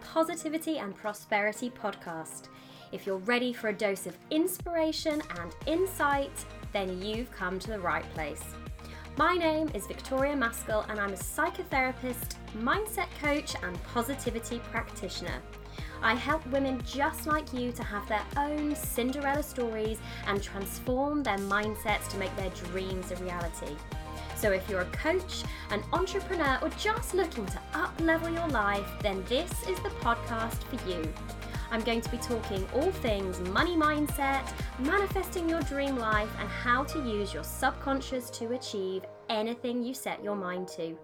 Positivity and Prosperity Podcast. If you're ready for a dose of inspiration and insight, then you've come to the right place. My name is Victoria Maskell, and I'm a psychotherapist, mindset coach, and positivity practitioner. I help women just like you to have their own Cinderella stories and transform their mindsets to make their dreams a reality. So if you're a coach, an entrepreneur, or just looking to up level your life, then this is the podcast for you. I'm going to be talking all things money mindset, manifesting your dream life, and how to use your subconscious to achieve anything you set your mind to.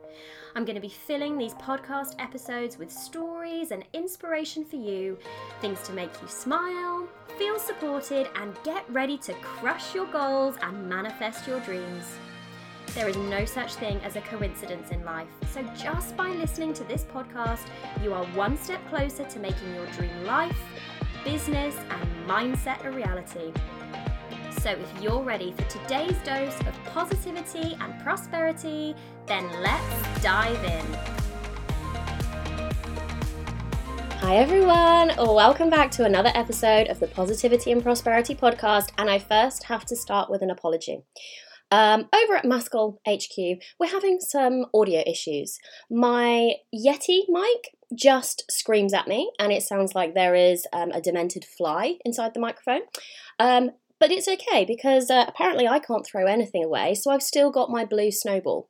I'm going to be filling these podcast episodes with stories and inspiration for you, things to make you smile, feel supported, and get ready to crush your goals and manifest your dreams. There is no such thing as a coincidence in life. So, just by listening to this podcast, you are one step closer to making your dream life, business, and mindset a reality. So, if you're ready for today's dose of positivity and prosperity, then let's dive in. Hi, everyone. Welcome back to another episode of the Positivity and Prosperity podcast. And I first have to start with an apology. Um, over at Maskell HQ, we're having some audio issues. My Yeti mic just screams at me, and it sounds like there is um, a demented fly inside the microphone. Um, but it's okay because uh, apparently I can't throw anything away, so I've still got my blue snowball.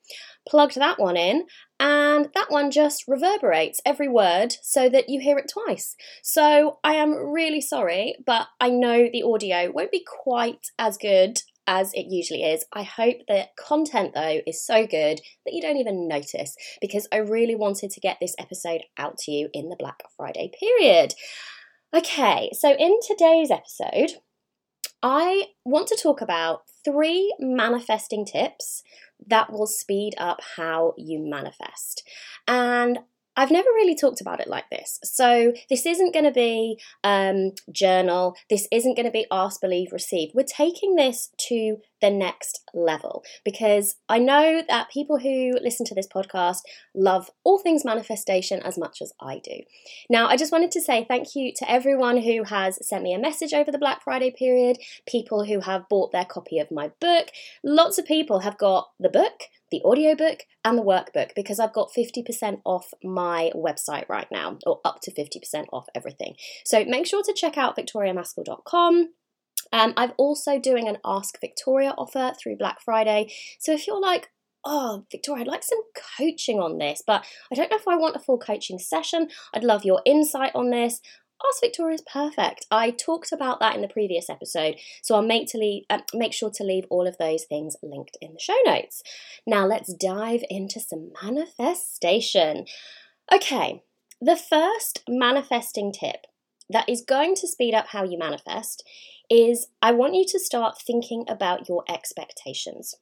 Plugged that one in, and that one just reverberates every word so that you hear it twice. So I am really sorry, but I know the audio won't be quite as good as it usually is. I hope the content, though, is so good that you don't even notice because I really wanted to get this episode out to you in the Black Friday period. Okay, so in today's episode, I want to talk about three manifesting tips that will speed up how you manifest. And I've never really talked about it like this. So, this isn't going to be um, journal. This isn't going to be ask, believe, receive. We're taking this to the next level because I know that people who listen to this podcast love all things manifestation as much as I do. Now, I just wanted to say thank you to everyone who has sent me a message over the Black Friday period, people who have bought their copy of my book. Lots of people have got the book the audiobook and the workbook because I've got 50% off my website right now, or up to 50% off everything. So make sure to check out victoriamaskell.com. Um, I'm also doing an Ask Victoria offer through Black Friday. So if you're like, oh, Victoria, I'd like some coaching on this, but I don't know if I want a full coaching session. I'd love your insight on this. Ask Victoria is perfect. I talked about that in the previous episode, so I'll make to leave, uh, make sure to leave all of those things linked in the show notes. Now let's dive into some manifestation. Okay, the first manifesting tip that is going to speed up how you manifest is I want you to start thinking about your expectations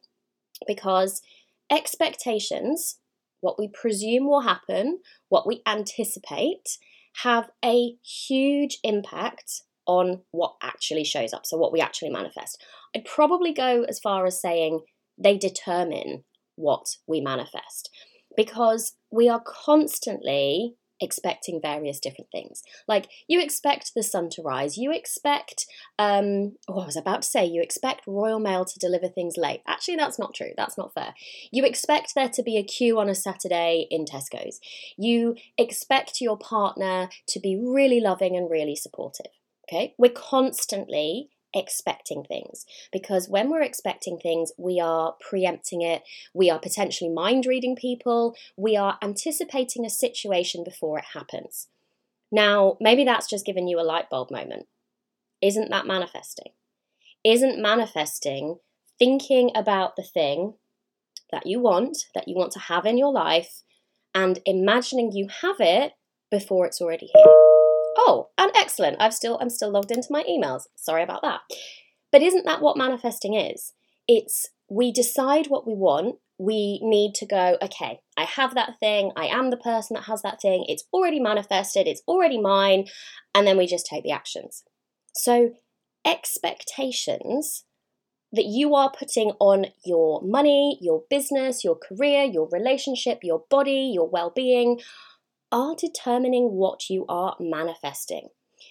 because expectations, what we presume will happen, what we anticipate, have a huge impact on what actually shows up, so what we actually manifest. I'd probably go as far as saying they determine what we manifest because we are constantly expecting various different things. Like you expect the sun to rise, you expect, um, oh, I was about to say, you expect Royal Mail to deliver things late. Actually, that's not true. That's not fair. You expect there to be a queue on a Saturday in Tesco's. You expect your partner to be really loving and really supportive. Okay, we're constantly expecting things because when we're expecting things, we are preempting it, we are potentially mind reading people, we are anticipating a situation before it happens. Now, maybe that's just given you a light bulb moment. Isn't that manifesting? Isn't manifesting thinking about the thing that you want, that you want to have in your life, and imagining you have it before it's already here? Oh, and excellent. I've still I'm still logged into my emails. Sorry about that. But isn't that what manifesting is? It's we decide what we want. We need to go, okay, I have that thing. I am the person that has that thing. It's already manifested. It's already mine. And then we just take the actions. So, expectations that you are putting on your money, your business, your career, your relationship, your body, your well being are determining what you are manifesting.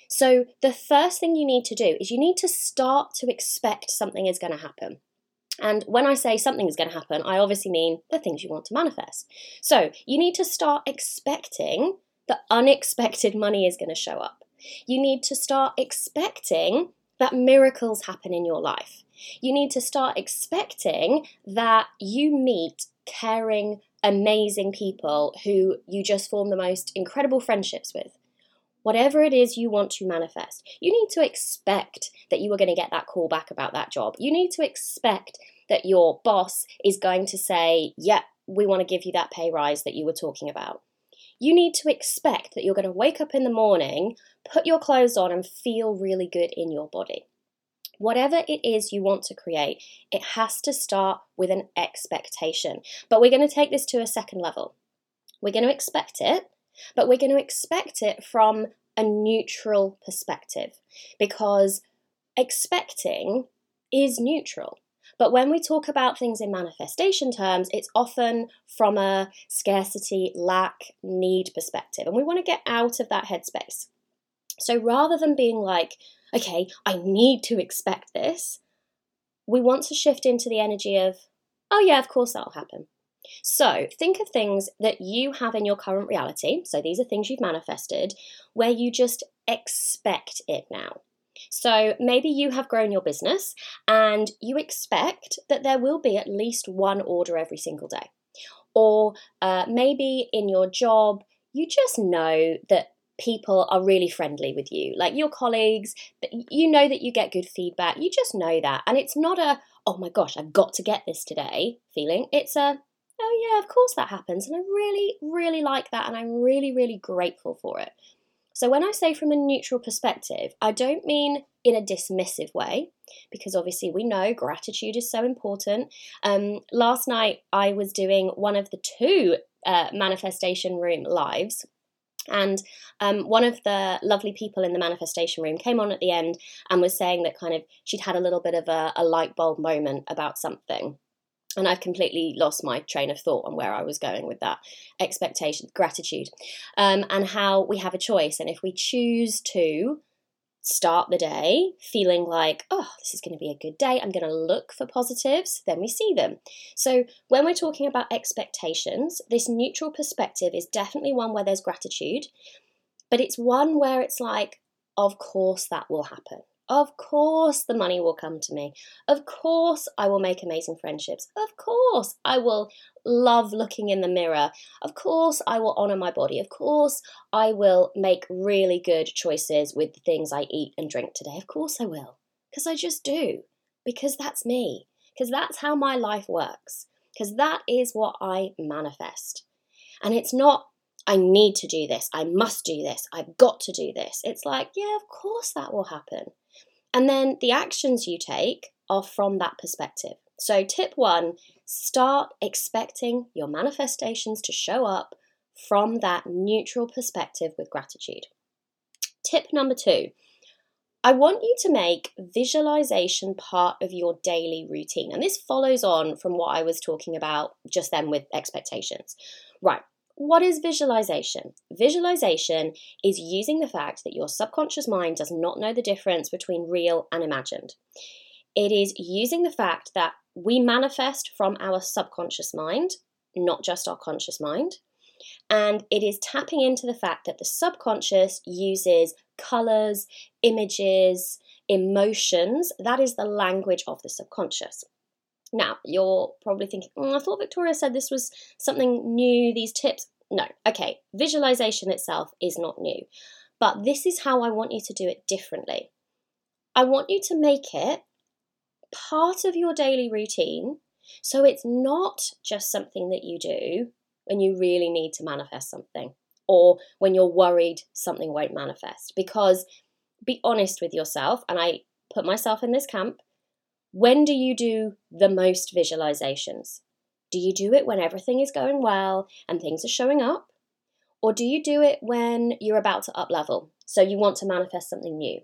So, the first thing you need to do is you need to start to expect something is going to happen. And when I say something is going to happen, I obviously mean the things you want to manifest. So, you need to start expecting that unexpected money is going to show up. You need to start expecting that miracles happen in your life. You need to start expecting that you meet caring, amazing people who you just form the most incredible friendships with. Whatever it is you want to manifest, you need to expect that you are going to get that call back about that job. You need to expect that your boss is going to say, Yep, yeah, we want to give you that pay rise that you were talking about. You need to expect that you're going to wake up in the morning, put your clothes on, and feel really good in your body. Whatever it is you want to create, it has to start with an expectation. But we're going to take this to a second level. We're going to expect it, but we're going to expect it from a neutral perspective because expecting is neutral. But when we talk about things in manifestation terms, it's often from a scarcity, lack, need perspective. And we want to get out of that headspace. So rather than being like, okay, I need to expect this, we want to shift into the energy of, oh, yeah, of course that'll happen. So think of things that you have in your current reality. So these are things you've manifested where you just expect it now. So maybe you have grown your business and you expect that there will be at least one order every single day. Or uh, maybe in your job, you just know that people are really friendly with you, like your colleagues, you know that you get good feedback. You just know that. And it's not a, oh my gosh, I've got to get this today feeling. It's a, oh yeah, of course that happens. And I really, really like that. And I'm really, really grateful for it. So when I say from a neutral perspective, I don't mean in a dismissive way, because obviously we know gratitude is so important. Um, last night I was doing one of the two uh, manifestation room lives and um, one of the lovely people in the manifestation room came on at the end and was saying that kind of she'd had a little bit of a, a light bulb moment about something and I've completely lost my train of thought on where I was going with that expectation, gratitude, um, and how we have a choice. And if we choose to start the day feeling like, oh, this is going to be a good day, I'm going to look for positives, then we see them. So, when we're talking about expectations, this neutral perspective is definitely one where there's gratitude, but it's one where it's like, of course that will happen. Of course, the money will come to me. Of course, I will make amazing friendships. Of course, I will love looking in the mirror. Of course, I will honor my body. Of course, I will make really good choices with the things I eat and drink today. Of course, I will. Because I just do. Because that's me. Because that's how my life works. Because that is what I manifest. And it's not, I need to do this. I must do this. I've got to do this. It's like, yeah, of course that will happen. And then the actions you take are from that perspective. So, tip one start expecting your manifestations to show up from that neutral perspective with gratitude. Tip number two I want you to make visualization part of your daily routine. And this follows on from what I was talking about just then with expectations. Right, what is visualization? Visualization is using the fact that your subconscious mind does not know the difference between real and imagined. It is using the fact that we manifest from our subconscious mind, not just our conscious mind. And it is tapping into the fact that the subconscious uses colors, images, emotions. That is the language of the subconscious. Now, you're probably thinking, oh, I thought Victoria said this was something new, these tips. No, okay, visualization itself is not new, but this is how I want you to do it differently. I want you to make it part of your daily routine so it's not just something that you do when you really need to manifest something or when you're worried something won't manifest. Because be honest with yourself, and I put myself in this camp. When do you do the most visualizations? Do you do it when everything is going well and things are showing up? Or do you do it when you're about to up level, so you want to manifest something new?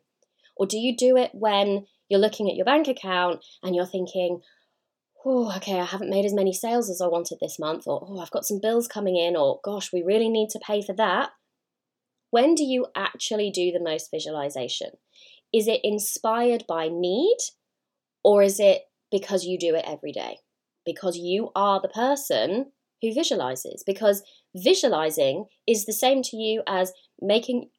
Or do you do it when you're looking at your bank account and you're thinking, oh, okay, I haven't made as many sales as I wanted this month, or oh, I've got some bills coming in, or gosh, we really need to pay for that. When do you actually do the most visualization? Is it inspired by need, or is it because you do it every day? Because you are the person who visualizes. Because visualizing is the same to you as making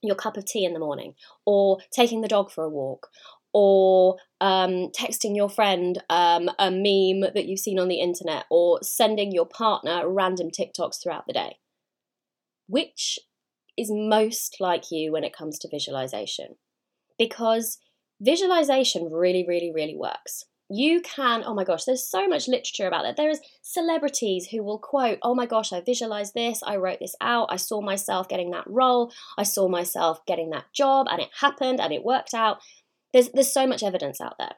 your cup of tea in the morning, or taking the dog for a walk, or um, texting your friend um, a meme that you've seen on the internet, or sending your partner random TikToks throughout the day. Which is most like you when it comes to visualization? Because visualization really, really, really works. You can, oh my gosh, there's so much literature about that. There is celebrities who will quote, oh my gosh, I visualized this, I wrote this out, I saw myself getting that role, I saw myself getting that job, and it happened and it worked out. There's, there's so much evidence out there.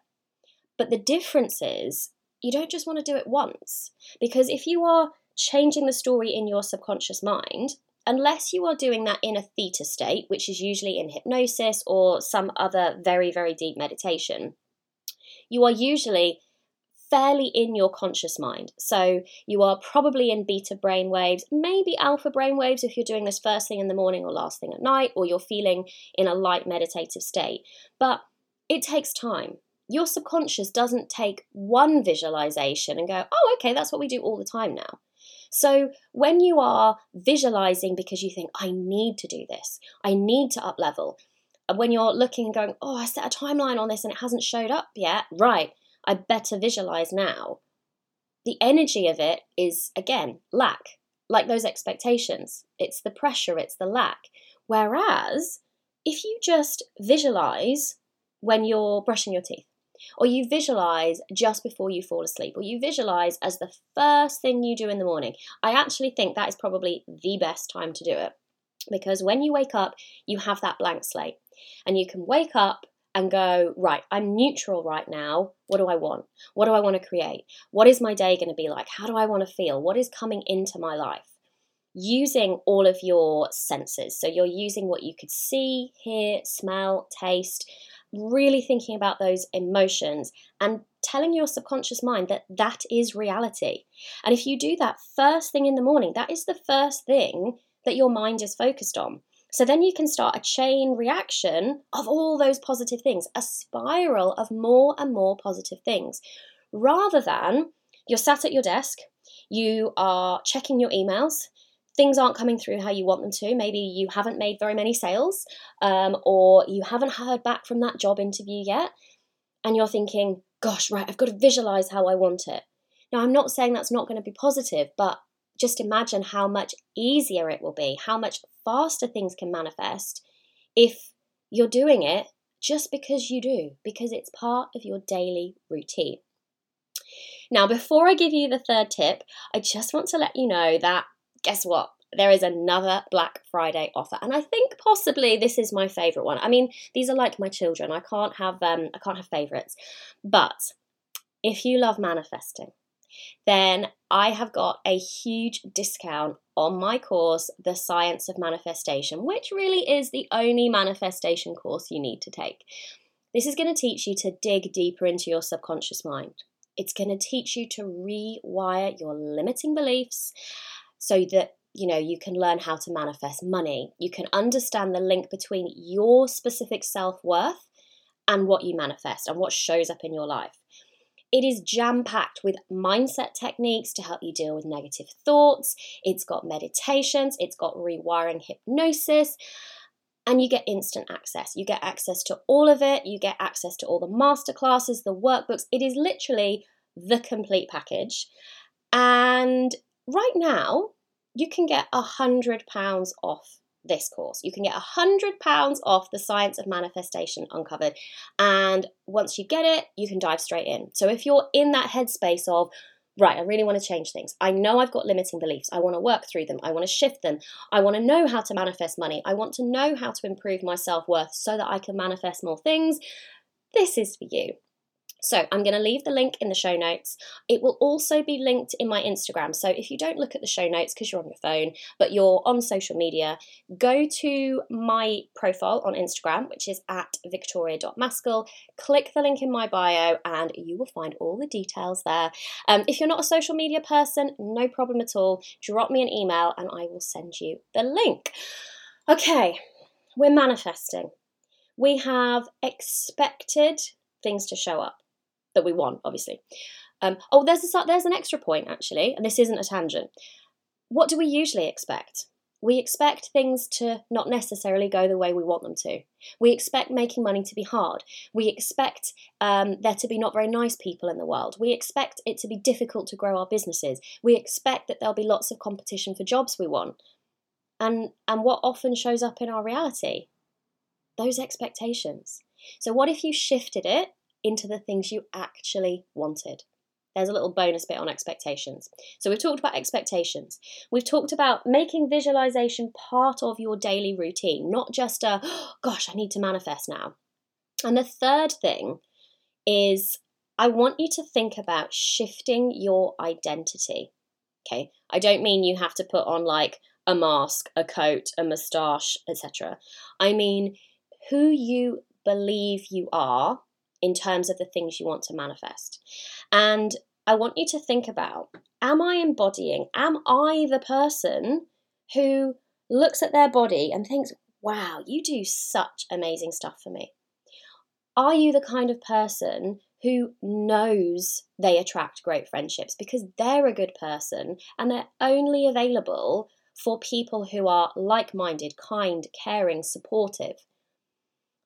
But the difference is you don't just want to do it once. Because if you are changing the story in your subconscious mind, unless you are doing that in a theta state, which is usually in hypnosis or some other very, very deep meditation, you are usually fairly in your conscious mind. So you are probably in beta brain waves, maybe alpha brain waves if you're doing this first thing in the morning or last thing at night, or you're feeling in a light meditative state. But it takes time. Your subconscious doesn't take one visualization and go, oh, okay, that's what we do all the time now. So when you are visualizing because you think, I need to do this, I need to up level, uh, when you're looking and going, oh, I set a timeline on this and it hasn't showed up yet, right, I better visualize now. The energy of it is, again, lack, like those expectations. It's the pressure, it's the lack. Whereas if you just visualize when you're brushing your teeth, or you visualize just before you fall asleep, or you visualize as the first thing you do in the morning. I actually think that is probably the best time to do it because when you wake up, you have that blank slate and you can wake up and go, right, I'm neutral right now. What do I want? What do I want to create? What is my day going to be like? How do I want to feel? What is coming into my life? Using all of your senses. So you're using what you could see, hear, smell, taste, really thinking about those emotions and telling your subconscious mind that that is reality. And if you do that first thing in the morning, that is the first thing that your mind is focused on. So then you can start a chain reaction of all those positive things, a spiral of more and more positive things, rather than you're sat at your desk, you are checking your emails, things aren't coming through how you want them to. Maybe you haven't made very many sales, um, or you haven't heard back from that job interview yet, and you're thinking, gosh, right, I've got to visualize how I want it. Now, I'm not saying that's not going to be positive, but just imagine how much easier it will be, how much faster things can manifest if you're doing it just because you do, because it's part of your daily routine. Now, before I give you the third tip, I just want to let you know that guess what? There is another Black Friday offer, and I think possibly this is my favorite one. I mean, these are like my children. I can't have um, I can't have favorites, but if you love manifesting, then I have got a huge discount on my course, The Science of Manifestation, which really is the only manifestation course you need to take. This is going to teach you to dig deeper into your subconscious mind. It's going to teach you to rewire your limiting beliefs so that you know you can learn how to manifest money you can understand the link between your specific self-worth and what you manifest and what shows up in your life it is jam packed with mindset techniques to help you deal with negative thoughts. It's got meditations, it's got rewiring hypnosis, and you get instant access. You get access to all of it, you get access to all the masterclasses, the workbooks. It is literally the complete package. And right now, you can get a hundred pounds off this course. You can get a hundred pounds off the science of manifestation uncovered. And once you get it, you can dive straight in. So if you're in that headspace of, right, I really want to change things. I know I've got limiting beliefs. I want to work through them. I want to shift them. I want to know how to manifest money. I want to know how to improve my self worth so that I can manifest more things. This is for you. So I'm going to leave the link in the show notes. It will also be linked in my Instagram. So if you don't look at the show notes because you're on your phone, but you're on social media, go to my profile on Instagram, which is at victoria.maskell. Click the link in my bio and you will find all the details there. Um, if you're not a social media person, no problem at all. Drop me an email and I will send you the link. Okay, we're manifesting. We have expected things to show up that we want, obviously. Um, oh, there's a, there's an extra point actually, and this isn't a tangent. What do we usually expect? We expect things to not necessarily go the way we want them to. We expect making money to be hard. We expect um, there to be not very nice people in the world. We expect it to be difficult to grow our businesses. We expect that there'll be lots of competition for jobs we want. And, and what often shows up in our reality? Those expectations. So, what if you shifted it into the things you actually wanted. There's a little bonus bit on expectations. So, we've talked about expectations. We've talked about making visualization part of your daily routine, not just a, gosh, I need to manifest now. And the third thing is I want you to think about shifting your identity. Okay, I don't mean you have to put on like a mask, a coat, a moustache, etc. I mean who you believe you are in terms of the things you want to manifest. And I want you to think about am I embodying, am I the person who looks at their body and thinks, wow, you do such amazing stuff for me? Are you the kind of person who knows they attract great friendships because they're a good person and they're only available for people who are like minded, kind, caring, supportive?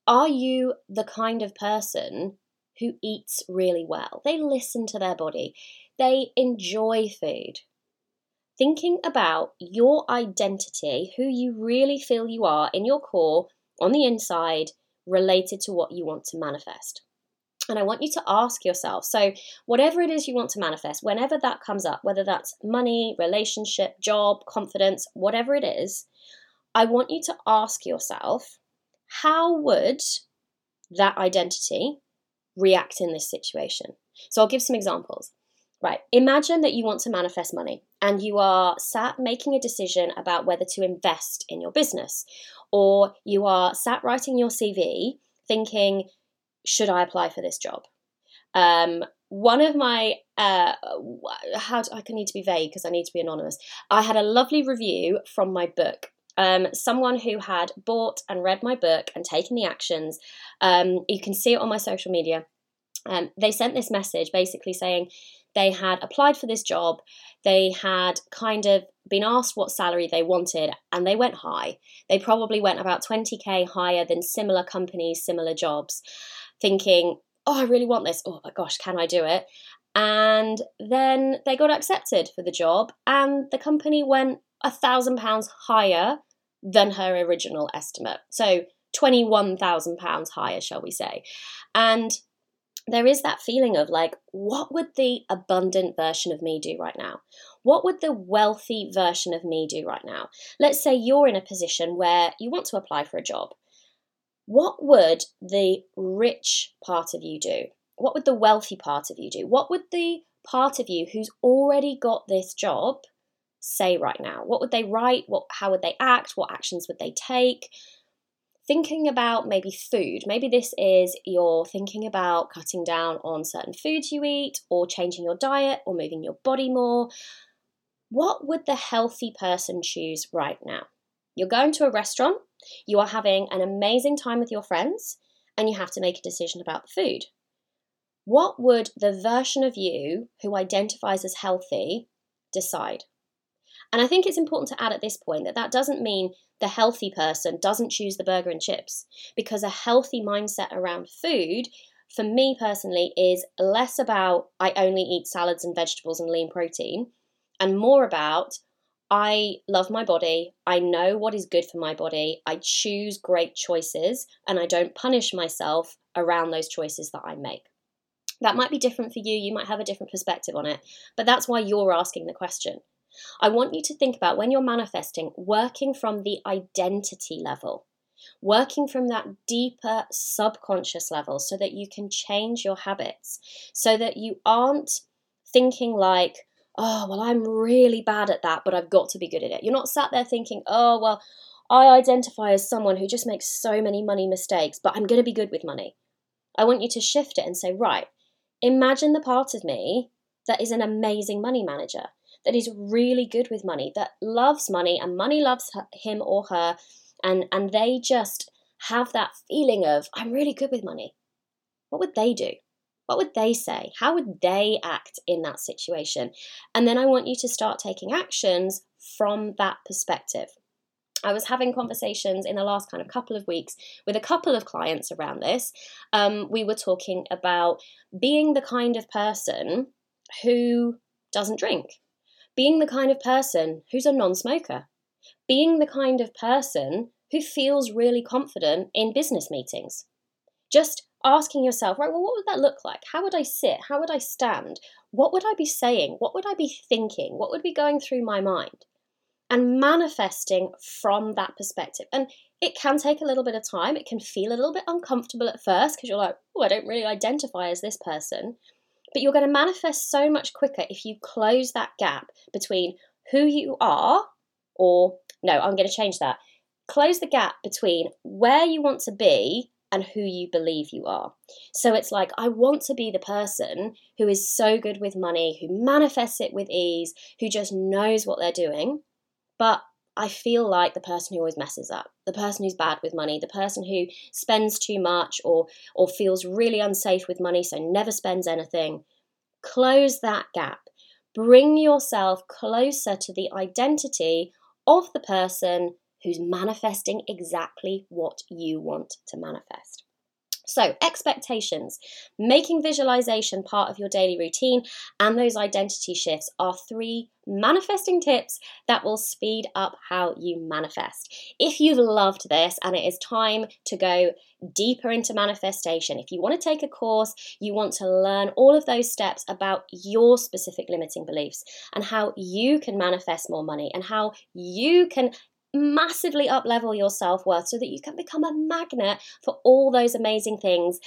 Are you the kind of person who eats really well? They listen to their body, they enjoy food. Thinking about your identity, who you really feel you are in your core, on the inside, related to what you want to manifest. And I want you to ask yourself so, whatever it is you want to manifest, whenever that comes up, whether that's money, relationship, job, confidence, whatever it is, I want you to ask yourself how would that identity react in this situation? So I'll give some examples. Right, imagine that you want to manifest money and you are sat making a decision about whether to invest in your business, or you are sat writing your CV thinking, should I apply for this job? Um, one of my uh, how do, I need to be vague because I need to be anonymous. I had a lovely review from my book um, someone who had bought and read my book and taken the actions. Um, you can see it on my social media. Um, they sent this message basically saying they had applied for this job, they had kind of been asked what salary they wanted, and they went high. They probably went about 20k higher than similar companies, similar jobs, thinking, oh, I really want this. Oh my gosh, can I do it? And then they got accepted for the job, and the company went a thousand pounds higher than her original estimate. So £21,000 higher, shall we say. And there is that feeling of like, what would the abundant version of me do right now? What would the wealthy version of me do right now? Let's say you're in a position where you want to apply for a job. What would the rich part of you do? What would the wealthy part of you do? What would the part of you who's already got this job say right now? What would they write? What how would they act? What actions would they take? Thinking about maybe food. Maybe this is you're thinking about cutting down on certain foods you eat or changing your diet or moving your body more. What would the healthy person choose right now? You're going to a restaurant, you are having an amazing time with your friends, and you have to make a decision about the food. What would the version of you who identifies as healthy decide? And I think it's important to add at this point that that doesn't mean the healthy person doesn't choose the burger and chips, because a healthy mindset around food, for me personally, is less about I only eat salads and vegetables and lean protein, and more about I love my body. I know what is good for my body. I choose great choices and I don't punish myself around those choices that I make. That might be different for you. You might have a different perspective on it, but that's why you're asking the question. I want you to think about when you're manifesting, working from the identity level. working from that deeper subconscious level so that you can change your habits, so that you aren't thinking like, oh, well, I'm really bad at that, but I've got to be good at it. You're not sat there thinking, oh, well, I identify as someone who just makes so many money mistakes, but I'm going to be good with money. I want you to shift it and say, right, imagine the part of me that is an amazing money manager, that is really good with money, that loves money and money loves him or her, and, and they just have that feeling of, I'm really good with money. What would they do? What would they say? How would they act in that situation? And then I want you to start taking actions from that perspective. I was having conversations in the last kind of couple of weeks with a couple of clients around this. Um, we were talking about being the kind of person who doesn't drink, being the kind of person who's a non smoker, being the kind of person who feels really confident in business meetings. Just asking yourself, right, well, what would that look like? How would I sit? How would I stand? What would I be saying? What would I be thinking? What would be going through my mind? And manifesting from that perspective. And it can take a little bit of time. It can feel a little bit uncomfortable at first because you're like, oh, I don't really identify as this person. But you're going to manifest so much quicker if you close that gap between who you are, or no, I'm going to change that. Close the gap between where you want to be and who you believe you are. So it's like, I want to be the person who is so good with money, who manifests it with ease, who just knows what they're doing. But I feel like the person who always messes up, the person who's bad with money, the person who spends too much or or feels really unsafe with money so never spends anything. Close that gap. Bring yourself closer to the identity of the person who's manifesting exactly what you want to manifest. So, expectations, making visualization part of your daily routine, and those identity shifts are three manifesting tips that will speed up how you manifest. If you've loved this and it is time to go deeper into manifestation, if you want to take a course, you want to learn all of those steps about your specific limiting beliefs and how you can manifest more money and how you can massively up level your self worth so that you can become a magnet for all those amazing things.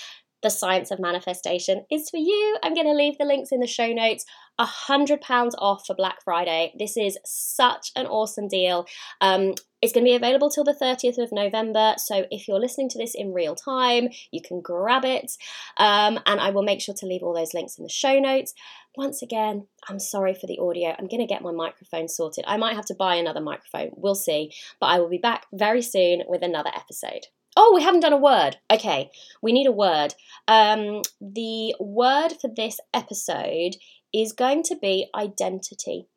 The science of manifestation is for you. I'm going to leave the links in the show notes. A hundred pounds off for Black Friday. This is such an awesome deal. Um, it's going to be available till the 30th of November. So if you're listening to this in real time, you can grab it. Um, and I will make sure to leave all those links in the show notes. Once again, I'm sorry for the audio. I'm going to get my microphone sorted. I might have to buy another microphone. We'll see. But I will be back very soon with another episode. Oh, we haven't done a word. Okay, we need a word. Um, the word for this episode is going to be identity.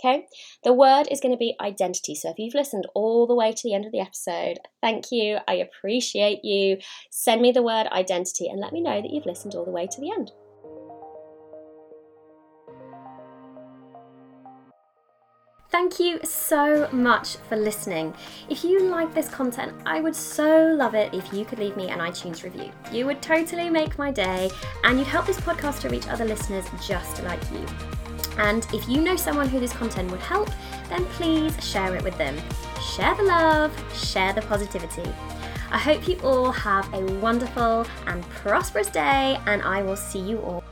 Okay, the word is going to be identity. So if you've listened all the way to the end of the episode, thank you. I appreciate you. Send me the word identity and let me know that you've listened all the way to the end. Thank you so much for listening. If you like this content, I would so love it if you could leave me an iTunes review. You would totally make my day and you'd help this podcast to reach other listeners just like you. And if you know someone who this content would help, then please share it with them. Share the love, share the positivity. I hope you all have a wonderful and prosperous day, and I will see you all